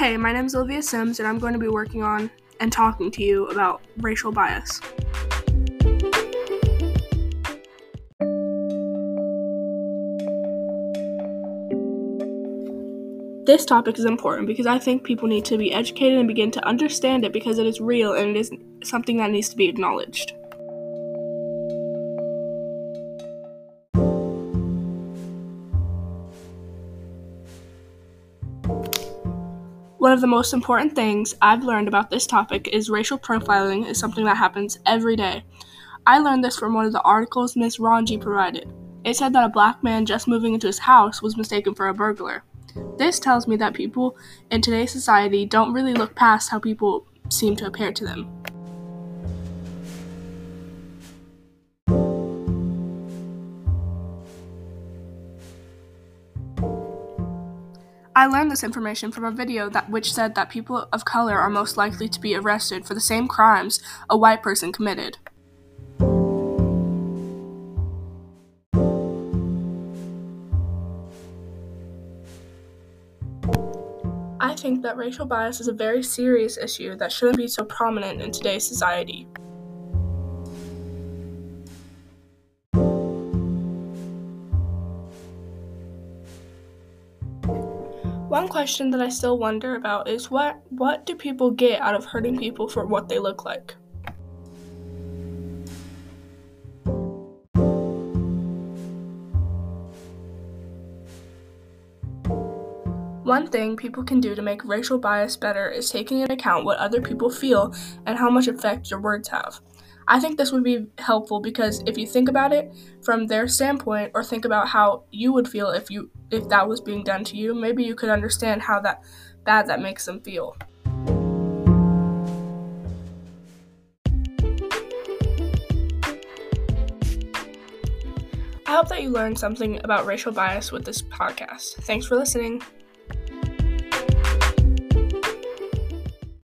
Hey, my name is Olivia Sims, and I'm going to be working on and talking to you about racial bias. This topic is important because I think people need to be educated and begin to understand it because it is real and it is something that needs to be acknowledged. One of the most important things I've learned about this topic is racial profiling is something that happens every day. I learned this from one of the articles Miss Ranji provided. It said that a black man just moving into his house was mistaken for a burglar. This tells me that people in today's society don't really look past how people seem to appear to them. I learned this information from a video that which said that people of color are most likely to be arrested for the same crimes a white person committed. I think that racial bias is a very serious issue that shouldn't be so prominent in today's society. One question that I still wonder about is what what do people get out of hurting people for what they look like? One thing people can do to make racial bias better is taking into account what other people feel and how much effect your words have. I think this would be helpful because if you think about it from their standpoint or think about how you would feel if you if that was being done to you, maybe you could understand how that bad that makes them feel. I hope that you learned something about racial bias with this podcast. Thanks for listening.